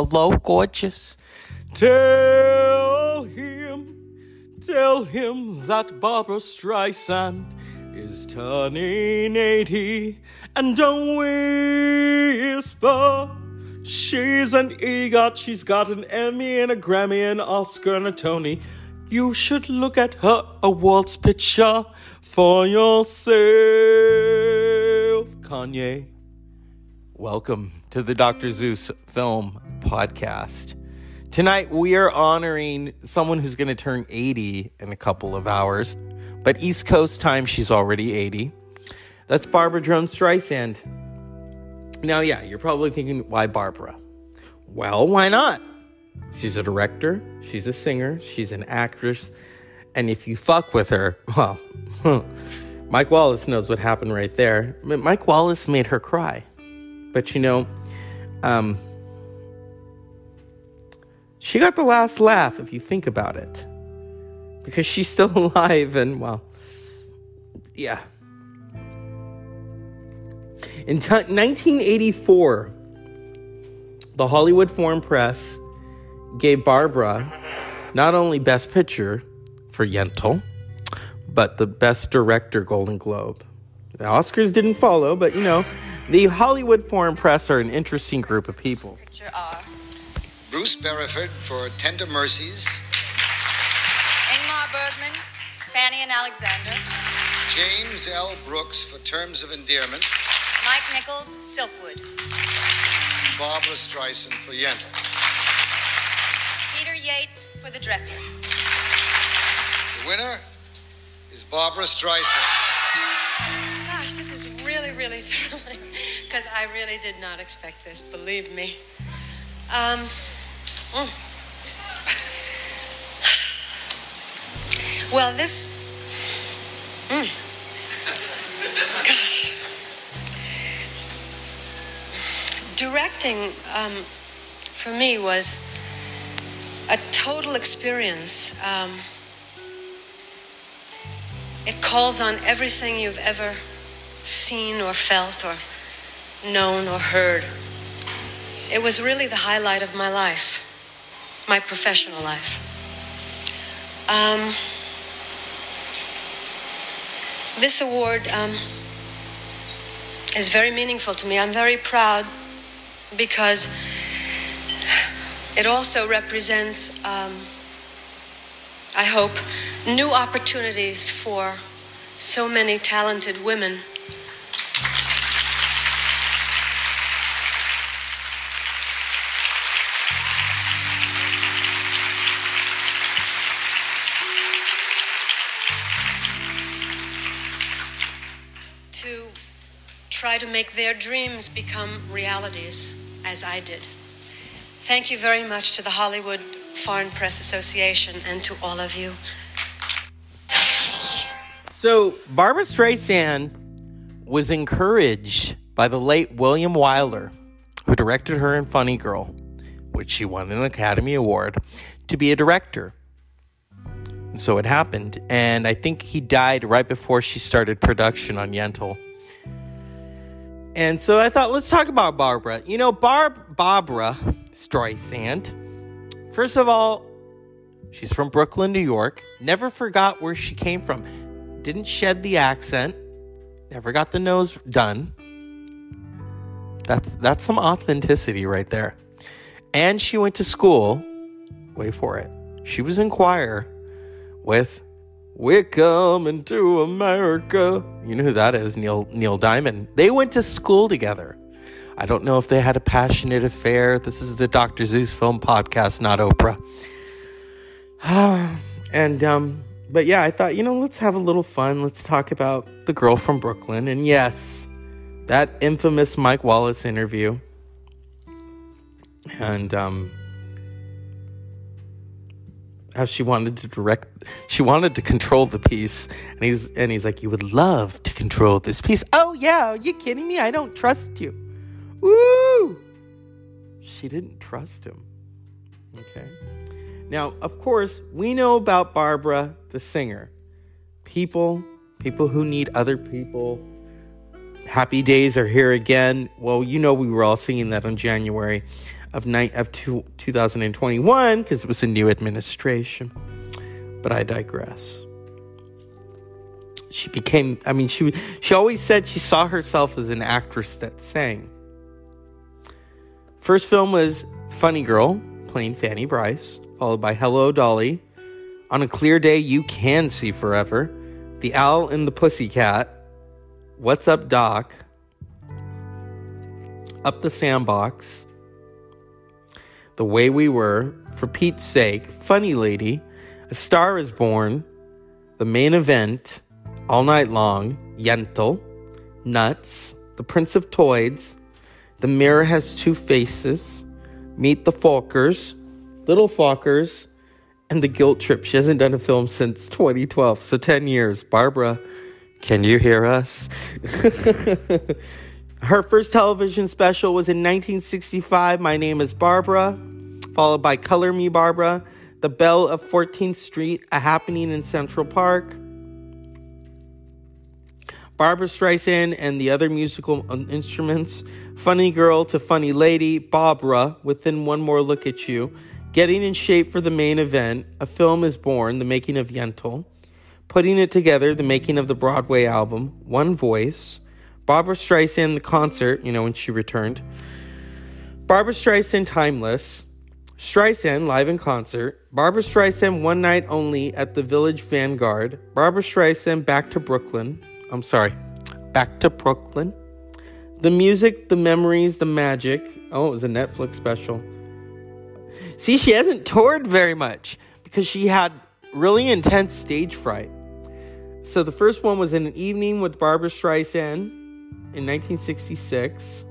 Hello, gorgeous. Tell him, tell him that Barbra Streisand is turning 80 and don't whisper. She's an EGOT, she's got an Emmy and a Grammy, an Oscar and a Tony. You should look at her awards picture for yourself, Kanye. Welcome to the Dr. Zeus Film Podcast. Tonight we are honoring someone who's going to turn 80 in a couple of hours, but East Coast time she's already 80. That's Barbara Joan Streisand. Now, yeah, you're probably thinking, why Barbara? Well, why not? She's a director, she's a singer, she's an actress, and if you fuck with her, well, Mike Wallace knows what happened right there. Mike Wallace made her cry. But you know, um, she got the last laugh if you think about it. Because she's still alive and, well, yeah. In t- 1984, the Hollywood Foreign Press gave Barbara not only Best Picture for Yentl, but the Best Director Golden Globe. The Oscars didn't follow, but you know, the Hollywood Foreign Press are an interesting group of people. Uh, Bruce Beresford for Tender Mercies. Ingmar Bergman, Fanny and Alexander. James L. Brooks for Terms of Endearment. Mike Nichols, Silkwood. Barbra Streisand for Yentl. Peter Yates for The Dresser. The winner is Barbra Streisand. Gosh, this is really, really thrilling because I really did not expect this, believe me. Um, mm. Well, this. Mm. Gosh. Directing um, for me was a total experience. Um, it calls on everything you've ever seen or felt or known or heard. It was really the highlight of my life, my professional life. Um, this award um, is very meaningful to me. I'm very proud because it also represents, um, I hope, new opportunities for so many talented women. Try to make their dreams become realities, as I did. Thank you very much to the Hollywood Foreign Press Association and to all of you. So, Barbra Streisand was encouraged by the late William Wyler, who directed her in Funny Girl, which she won an Academy Award, to be a director. And so it happened. And I think he died right before she started production on Yentl. And so I thought, let's talk about Barbara. You know, Barb Barbra Streisand. First of all, she's from Brooklyn, New York. Never forgot where she came from. Didn't shed the accent. Never got the nose done. That's that's some authenticity right there. And she went to school. Wait for it. She was in choir with We're coming to America. You know who that is, Neil Neil Diamond. They went to school together. I don't know if they had a passionate affair. This is the Dr. Zeus film podcast, not Oprah. and um but yeah, I thought, you know, let's have a little fun. Let's talk about the girl from Brooklyn. And yes, that infamous Mike Wallace interview. And um how she wanted to direct she wanted to control the piece and he's and he's like you would love to control this piece oh yeah are you kidding me? I don't trust you. Woo! She didn't trust him. Okay. Now of course we know about barbara the singer. People people who need other people. Happy days are here again. Well you know we were all singing that on january of night of two, 2021 because it was a new administration. But I digress. She became I mean she she always said she saw herself as an actress that sang. First film was Funny Girl, playing Fanny Brice, followed by Hello Dolly. On a clear day you can see forever. The Owl and the Pussycat. What's Up Doc? Up the Sandbox. The Way We Were, For Pete's Sake, Funny Lady, A Star is Born, The Main Event, All Night Long, Yentl, Nuts, The Prince of Tides, The Mirror Has Two Faces, Meet the Fockers, Little Fockers, and The Guilt Trip. She hasn't done a film since 2012, so 10 years. Barbara, can you hear us? Her first television special was in 1965, My Name is Barbara, followed by Color Me Barbara, The Belle of 14th Street, A Happening in Central Park, Barbra Streisand and the other musical instruments, Funny Girl to Funny Lady, Barbara, Within One More Look at You, Getting in Shape for the Main Event, A Film is Born, The Making of Yentl, Putting It Together, The Making of the Broadway Album, One Voice, Barbra Streisand, The Concert, you know, when she returned, Barbra Streisand, Timeless, Streisand, Live in Concert, Barbra Streisand, One Night Only at the Village Vanguard, Barbra Streisand, Back to Brooklyn, I'm sorry, Back to Brooklyn. The music, the memories, the magic. Oh, it was a Netflix special. See, she hasn't toured very much because she had really intense stage fright. So the first one was in an evening with Barbra Streisand in 1966.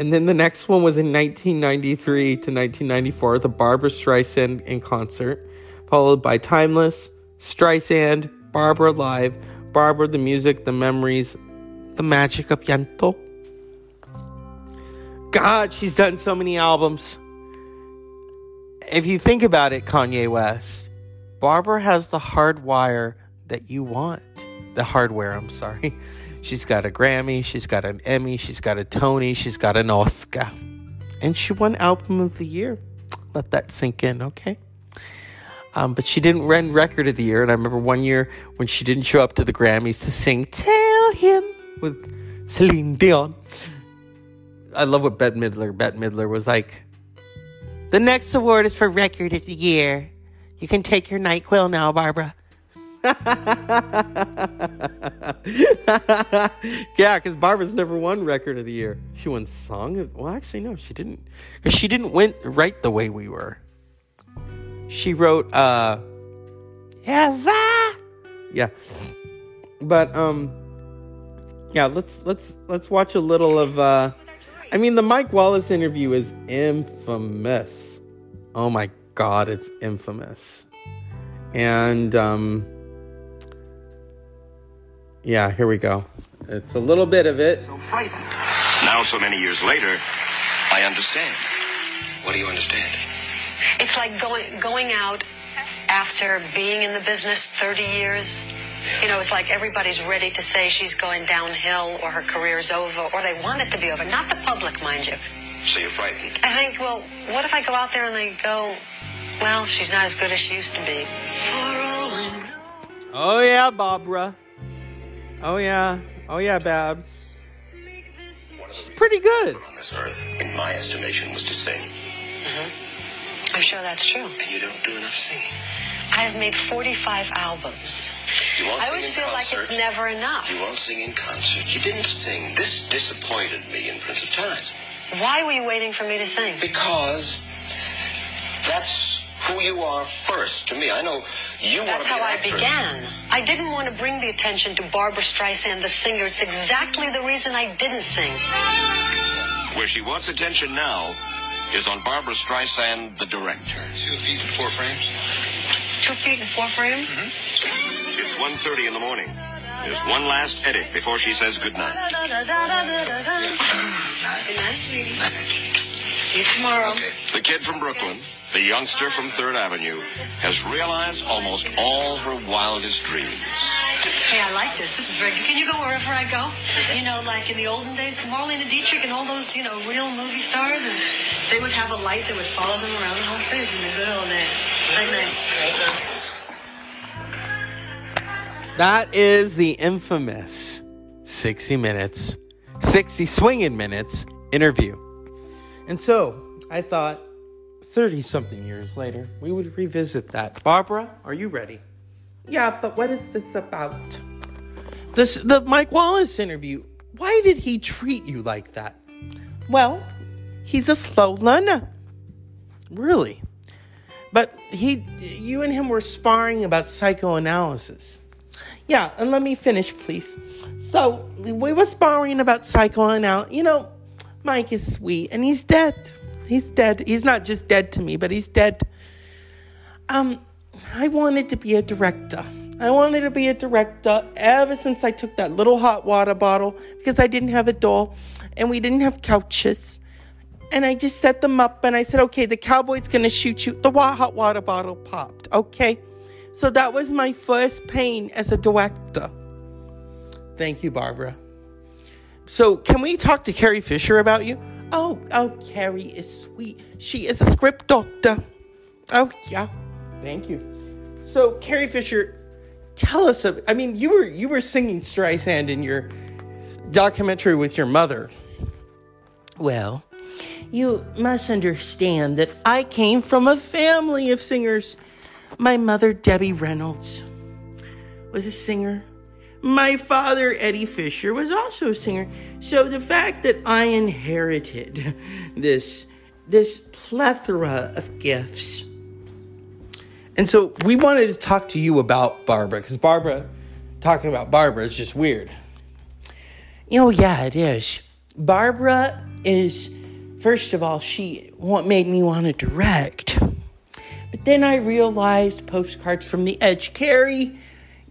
And then the next one was in 1993 to 1994, the Barbra Streisand in concert, followed by Timeless, Streisand, Barbara Live, Barbara, the music, the memories, the magic of Yentl. God, she's done so many albums. If you think about it, Kanye West, Barbara has the hardwire that you want. The hardware, I'm sorry. She's got a Grammy, she's got an Emmy, she's got a Tony, she's got an Oscar. And she won Album of the Year. Let that sink in, okay? Um, but she didn't win Record of the Year. And I remember one year when she didn't show up to the Grammys to sing Tell Him with Celine Dion. I love what Bette Midler. Bette Midler was like, The next award is for Record of the Year. You can take your NyQuil now, Barbara. yeah, because Barbara's never won Record of the Year. She won Song of. Well, actually, no, she didn't. Because she didn't win right the way we were. She wrote uh Eva. Yeah. But um yeah, let's let's let's watch a little of uh I mean the Mike Wallace interview is infamous. Oh my god, it's infamous. And um yeah, here we go. It's a little bit of it. So frightened. Now, so many years later, I understand. What do you understand? It's like going going out after being in the business 30 years. You know, it's like everybody's ready to say she's going downhill or her career's over or they want it to be over. Not the public, mind you. So you're frightened. I think, well, what if I go out there and they go, well, she's not as good as she used to be. Oh yeah, Barbara. Oh yeah. Oh yeah, Babs. She's pretty good. On this earth, in my estimation, was to sing. Mm-hmm. I'm sure that's true. And you don't do enough singing. I have made 45 albums. You won't I always in feel concert. like it's never enough. You won't sing in concert. You didn't sing. This disappointed me in Prince of Tides. Why were you waiting for me to sing? Because that's who you are first to me. I know you want That's to be how an I began. I didn't want to bring the attention to Barbra Streisand, the singer. It's exactly the reason I didn't sing. Where she wants attention now is on Barbra Streisand, the director. Two feet and four frames. Two feet and four frames? Mm-hmm. It's 1.30 in the morning. There's one last edit before she says goodnight. Good night, sweetie. See you tomorrow. The kid from Brooklyn, the youngster from Third Avenue, has realized almost all her wildest dreams. Hey, I like this. This is very good. Can you go wherever I go? You know, like in the olden days, Marlene Dietrich and all those, you know, real movie stars, and they would have a light that would follow them around the whole stage in the good old days. Like that. That is the infamous 60 Minutes, 60 Swinging Minutes interview. And so I thought 30 something years later, we would revisit that. Barbara, are you ready? Yeah, but what is this about? This the Mike Wallace interview. Why did he treat you like that? Well, he's a slow learner. Really. But he you and him were sparring about psychoanalysis. Yeah, and let me finish, please. So we were sparring about psychoanalysis. You know, Mike is sweet and he's dead. He's dead. He's not just dead to me, but he's dead. Um, I wanted to be a director. I wanted to be a director ever since I took that little hot water bottle because I didn't have a doll and we didn't have couches. And I just set them up and I said, okay, the cowboy's gonna shoot you. The hot water bottle popped, okay? So that was my first pain as a director. Thank you, Barbara. So, can we talk to Carrie Fisher about you? Oh, oh, Carrie is sweet. She is a script doctor. Oh, yeah. Thank you. So, Carrie Fisher, tell us. Of, I mean, you were you were singing Streisand in your documentary with your mother. Well, you must understand that I came from a family of singers. My mother, Debbie Reynolds, was a singer. My father, Eddie Fisher, was also a singer. So the fact that I inherited this this plethora of gifts. And so we wanted to talk to you about Barbara because Barbara talking about Barbara is just weird. You know, yeah, it is. Barbara is first of all, she what made me want to direct. But then I realized postcards from the edge. Carrie,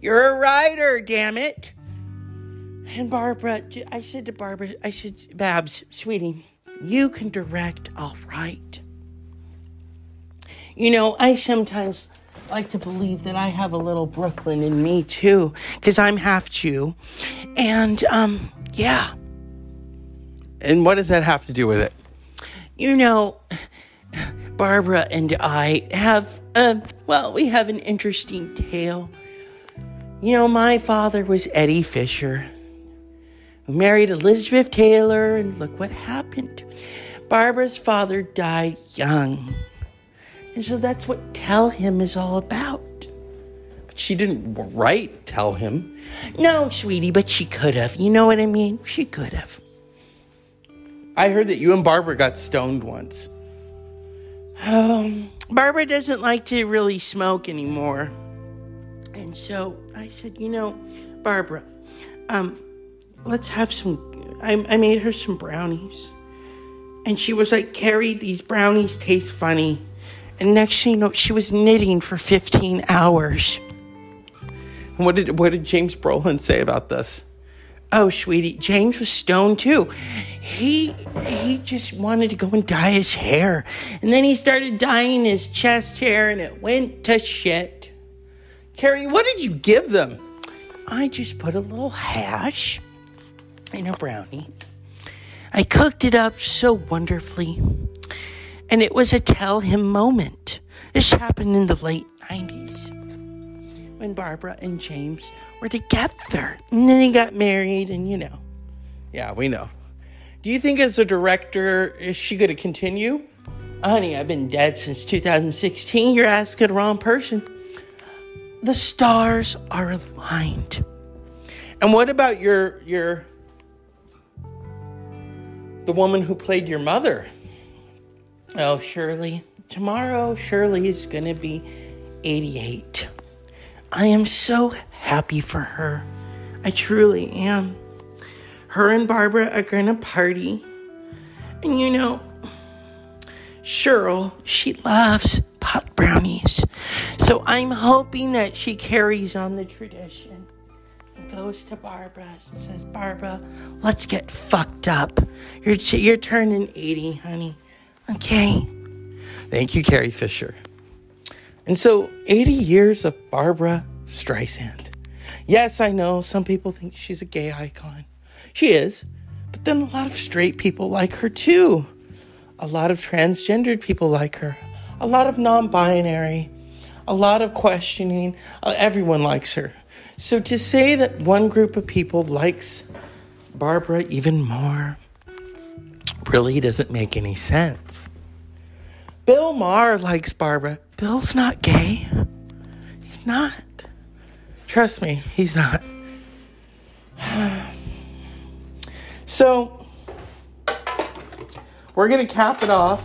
you're a writer, damn it. And Barbara, I said to Barbara, I said, Babs, sweetie, you can direct all right. You know, I sometimes like to believe that I have a little Brooklyn in me too, because I'm half Jew. And, um, yeah. And what does that have to do with it? You know, Barbara and I have, uh, well, we have an interesting tale. You know, my father was Eddie Fisher, who married Elizabeth Taylor, and look what happened. Barbara's father died young. And so that's what Tell Him is all about. But she didn't write Tell Him. No, sweetie, but she could have. You know what I mean? She could have. I heard that you and Barbara got stoned once. Um, Barbara doesn't like to really smoke anymore. And so I said, you know, Barbara, um, let's have some. I, I made her some brownies. And she was like, Carrie, these brownies taste funny. And next thing you know, she was knitting for 15 hours. And what did what did James Brolin say about this? Oh, sweetie, James was stoned too. He he just wanted to go and dye his hair. And then he started dyeing his chest hair and it went to shit. Carrie, what did you give them? I just put a little hash in a brownie. I cooked it up so wonderfully. And it was a tell him moment. This happened in the late 90s when Barbara and James were together. And then he got married, and you know. Yeah, we know. Do you think, as a director, is she going to continue? Honey, I've been dead since 2016. You're asking the wrong person. The stars are aligned. And what about your your the woman who played your mother? Oh, Shirley. Tomorrow, Shirley is going to be 88. I am so happy for her. I truly am. Her and Barbara are going to party. And you know, Cheryl, she loves pot brownies. So I'm hoping that she carries on the tradition and goes to Barbara and says, Barbara, let's get fucked up. You're, you're turning 80, honey. Okay. Thank you, Carrie Fisher. And so, 80 years of Barbra Streisand. Yes, I know some people think she's a gay icon. She is. But then a lot of straight people like her too. A lot of transgendered people like her. A lot of non binary. A lot of questioning. Uh, everyone likes her. So to say that one group of people likes Barbara even more really doesn't make any sense. Bill Maher likes Barbara. Bill's not gay. He's not. Trust me, he's not. so, we're going to cap it off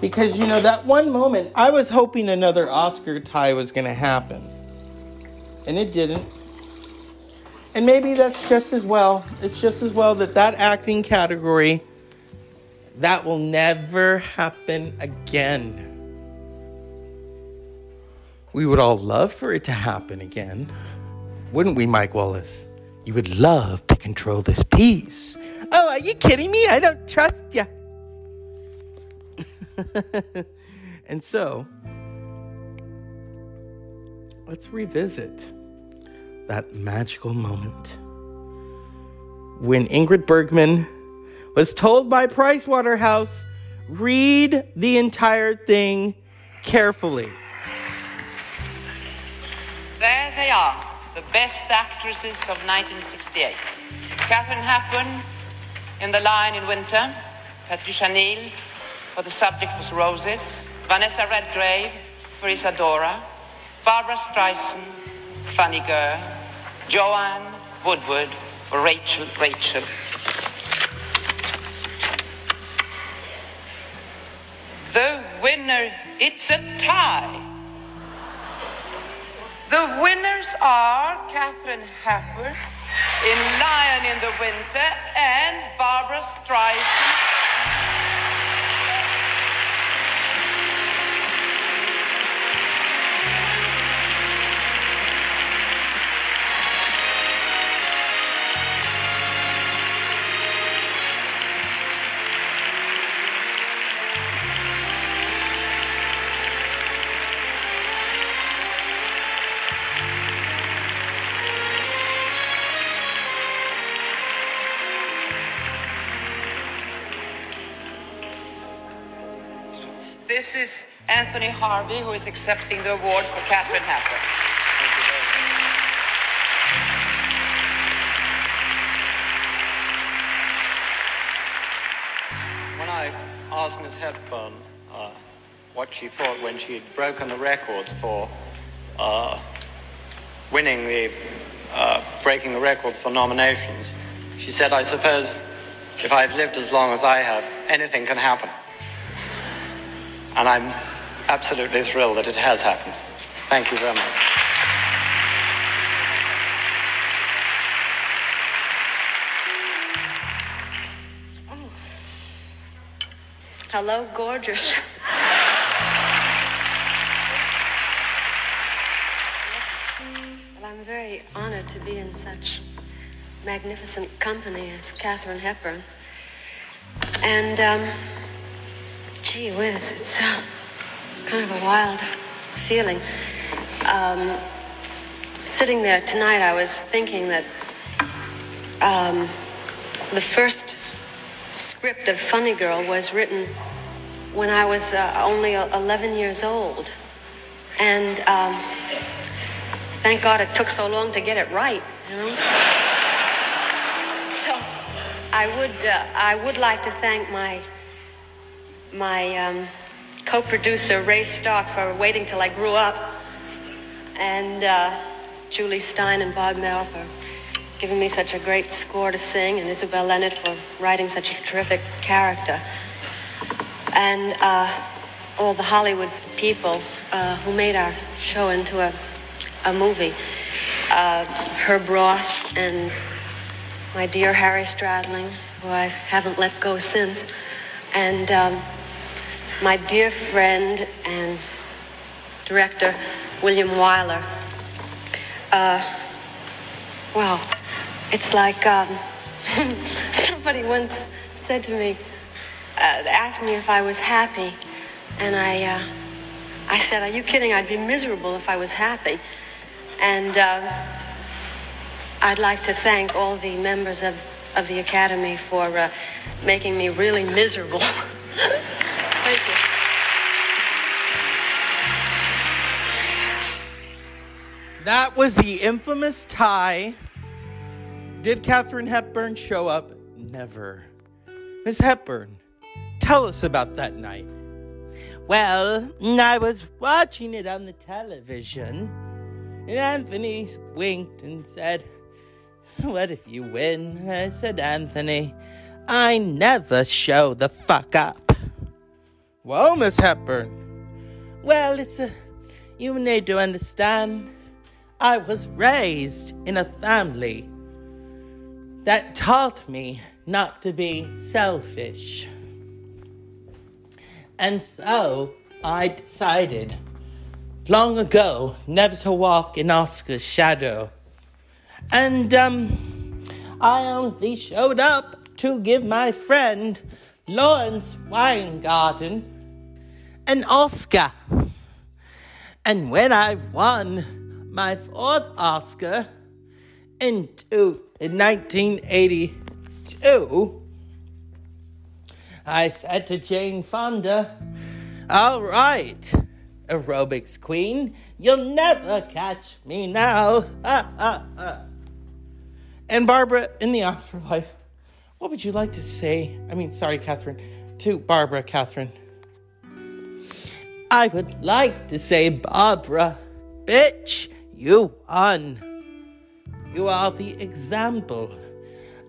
because, you know, that one moment, I was hoping another Oscar tie was going to happen. And it didn't. And maybe that's just as well. It's just as well that that acting category that will never happen again. We would all love for it to happen again. Wouldn't we, Mike Wallace? You would love to control this piece. Oh, are you kidding me? I don't trust you. and so, let's revisit that magical moment when Ingrid Bergman was told by Pricewaterhouse read the entire thing carefully. There they are, the best actresses of 1968. Katharine Hepburn in The Lion in Winter, Patricia Neal for The Subject Was Roses, Vanessa Redgrave for Isadora, Barbra Streisand, Funny Girl, Joanne Woodward for Rachel, Rachel. The winner, it's a tie. The winners are Katharine Hepburn in Lion in the Winter and Barbra Streisand. This is Anthony Harvey, who is accepting the award for Katharine Hepburn. Thank you very much. When I asked Miss Hepburn uh, what she thought when she had broken the records for uh, winning the uh, breaking the records for nominations, she said, "I suppose if I've lived as long as I have, anything can happen." And I'm absolutely thrilled that it has happened. Thank you very much. Hello, gorgeous. Well, I'm very honored to be in such magnificent company as Katharine Hepburn. And, um, gee whiz, it's uh, kind of a wild feeling. Um, sitting there tonight, I was thinking that um, the first script of Funny Girl was written when I was uh, only 11 years old. And um, thank God it took so long to get it right, you know? So I would, uh, I would like to thank my, my um, co-producer, Ray Stark, for waiting till I grew up. And uh, Jule Styne and Bob Merrill for giving me such a great score to sing, and Isobel Lennart for writing such a terrific character. And uh, all the Hollywood people uh, who made our show into a, a movie. Uh, Herb Ross and my dear Harry Stradling, who I haven't let go since. And um, my dear friend and director, William Wyler. Uh, well, it's like um, somebody once said to me, uh, asked me if I was happy, and I, uh, I said, "Are you kidding? I'd be miserable if I was happy." And uh, I'd like to thank all the members of, of the Academy for uh, making me really miserable. That was the infamous tie. Did Katharine Hepburn show up? Never. Miss Hepburn, tell us about that night. Well, I was watching it on the television, and Anthony winked and said, What if you win? I said, Anthony, I never show the fuck up. Well, Miss Hepburn. Well, it's a. You need to understand. I was raised in a family that taught me not to be selfish. And so I decided long ago never to walk in Oscar's shadow. And um, I only showed up to give my friend Lawrence Weingarten an Oscar. And when I won my fourth Oscar in, two, in 1982, I said to Jane Fonda, All right, aerobics queen, you'll never catch me now. Ah, ah, ah. And Barbara, in the afterlife, what would you like to say? I mean, sorry, Katharine, to Barbara, Katharine. I would like to say, Barbara, bitch, you won. You are the example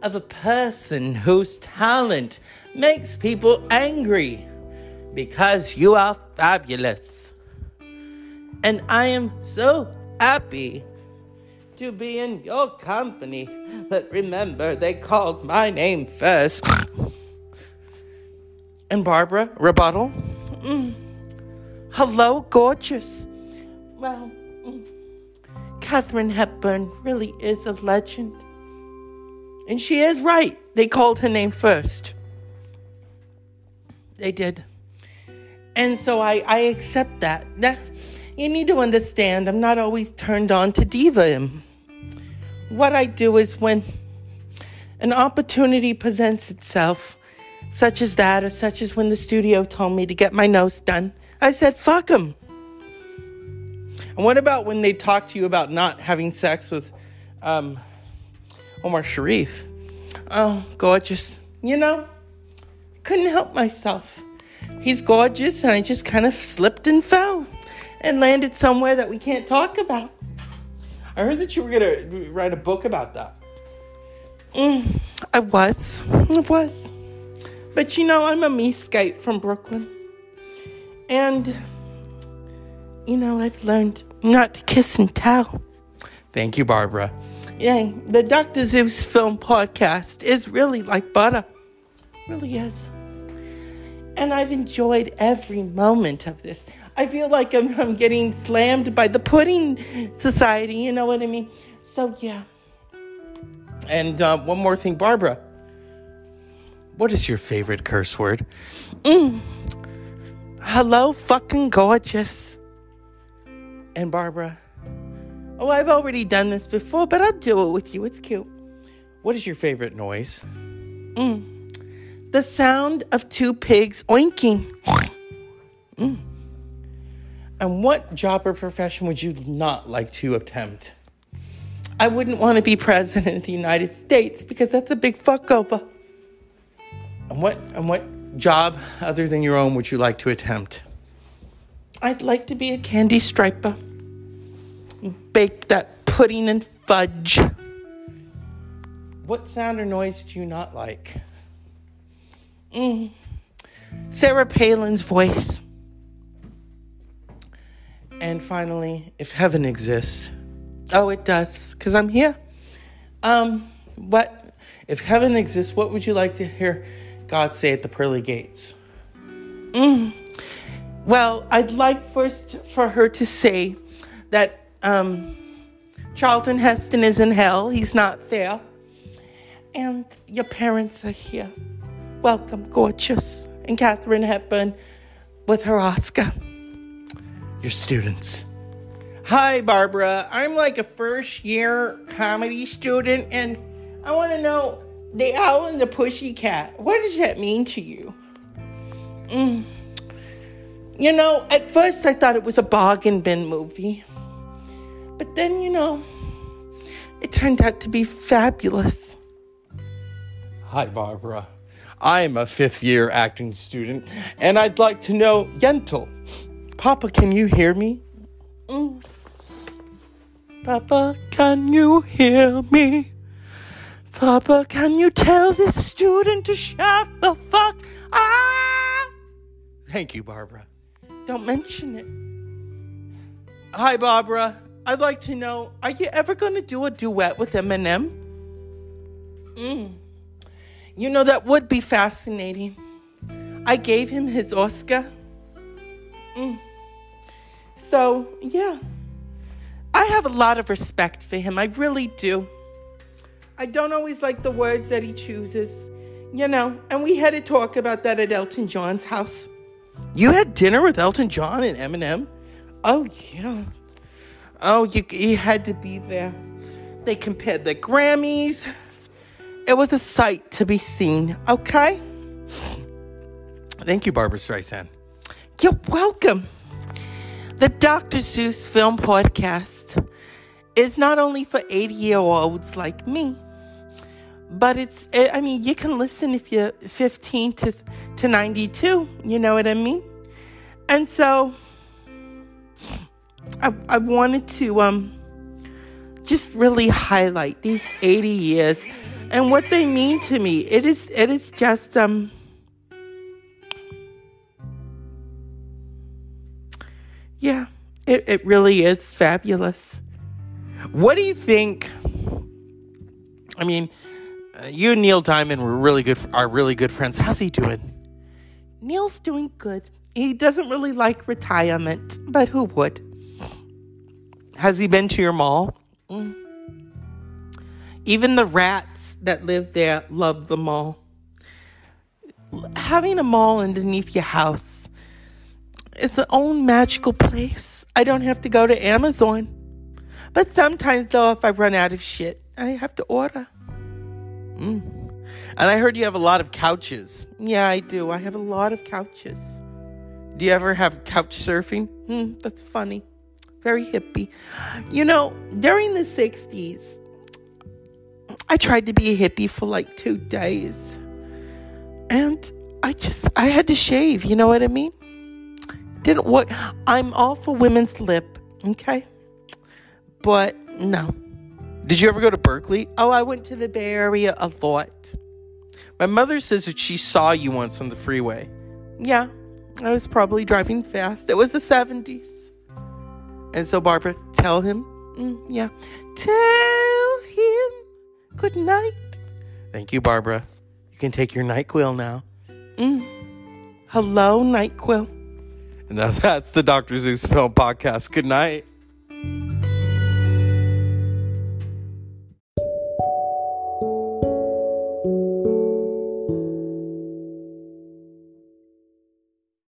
of a person whose talent makes people angry because you are fabulous. And I am so happy to be in your company. But remember, they called my name first. and Barbara, rebuttal. Mm. Hello, gorgeous. Well. Katharine Hepburn really is a legend. And she is right. They called her name first. They did. And so I, I accept that. That you need to understand I'm not always turned on to diva. What I do is when an opportunity presents itself, such as that, or such as when the studio told me to get my nose done, I said, fuck him. And what about when they talk to you about not having sex with um, Omar Sharif? Oh, gorgeous. You know, couldn't help myself. He's gorgeous, and I just kind of slipped and fell and landed somewhere that we can't talk about. I heard that you were going to write a book about that. Mm, I was. I was. But you know, I'm a me skate from Brooklyn. And, you know, I've learned not to kiss and tell. Thank you, Barbara. Yeah, the Dr. Zeus film podcast is really like butter. Really is. And I've enjoyed every moment of this. I feel like I'm, I'm getting slammed by the Pudding Society, you know what I mean? So, yeah. And uh, one more thing, Barbara. What is your favorite curse word? Mm. Hello, fucking gorgeous. And Barbara, oh, I've already done this before, but I'll do it with you. It's cute. What is your favorite noise? Mm. The sound of two pigs oinking. Mm. And what job or profession would you not like to attempt? I wouldn't want to be president of the United States because that's a big fuck over. And what and what job other than your own would you like to attempt? I'd like to be a candy striper. Bake that pudding and fudge. What sound or noise do you not like? Mm. Sarah Palin's voice. And finally, if heaven exists, oh, it does, because I'm here. Um, what if heaven exists? What would you like to hear God say at the pearly gates? Mm. Well, I'd like first for her to say that um, Charlton Heston is in hell. He's not there. And your parents are here. Welcome, gorgeous. And Katharine Hepburn with her Oscar. Your students. Hi, Barbara. I'm like a first year comedy student, and I want to know the owl and the pussycat. What does that mean to you? Mm. You know, at first I thought it was a bargain bin movie. But then, you know, it turned out to be fabulous. Hi, Barbara. I'm a fifth year acting student, and I'd like to know Yentl. Papa, can you hear me? Mm. Papa, can you hear me? Papa, can you tell this student to shut the fuck up? Thank you, Barbara. Don't mention it. Hi, Barbara. I'd like to know, are you ever going to do a duet with Eminem? Mm. You know, that would be fascinating. I gave him his Oscar. Mm. So, yeah. I have a lot of respect for him. I really do. I don't always like the words that he chooses, you know, and we had a talk about that at Elton John's house. You had dinner with Elton John and Eminem? Oh, yeah. Oh, you, you had to be there. They compared the Grammys. It was a sight to be seen, okay? Thank you, Barbra Streisand. You're welcome. The Dr. Zeus Film Podcast is not only for 80 year olds like me, but it's, eh, I mean, you can listen if you're 15 to, to 92, you know what I mean? And so, I, I wanted to um, just really highlight these 80 years and what they mean to me. It is it is just um Yeah, it, it really is fabulous. What do you think? I mean, uh, you and Neil Diamond were really good are really good friends. How's he doing? Neil's doing good. He doesn't really like retirement, but who would? Has he been to your mall? Mm. Even the rats that live there love the mall. Having a mall underneath your house is its own magical place. I don't have to go to Amazon. But sometimes, though, if I run out of shit, I have to order. Mm. And I heard you have a lot of couches. Yeah, I do. I have a lot of couches. Do you ever have couch surfing? Hmm, that's funny very hippie. You know, during the 60s, I tried to be a hippie for like two days. And I just, I had to shave, you know what I mean? Didn't work. I'm all for women's lip, okay? But no. Did you ever go to Berkeley? Oh, I went to the Bay Area a lot. My mother says that she saw you once on the freeway. Yeah, I was probably driving fast. It was the 70s. And so, Barbara, tell him, mm, yeah, tell him good night. Thank you, Barbara. You can take your NyQuil now. Mm. Hello, NyQuil. And that's, that's the Dr. Zeus Film Podcast. Good night.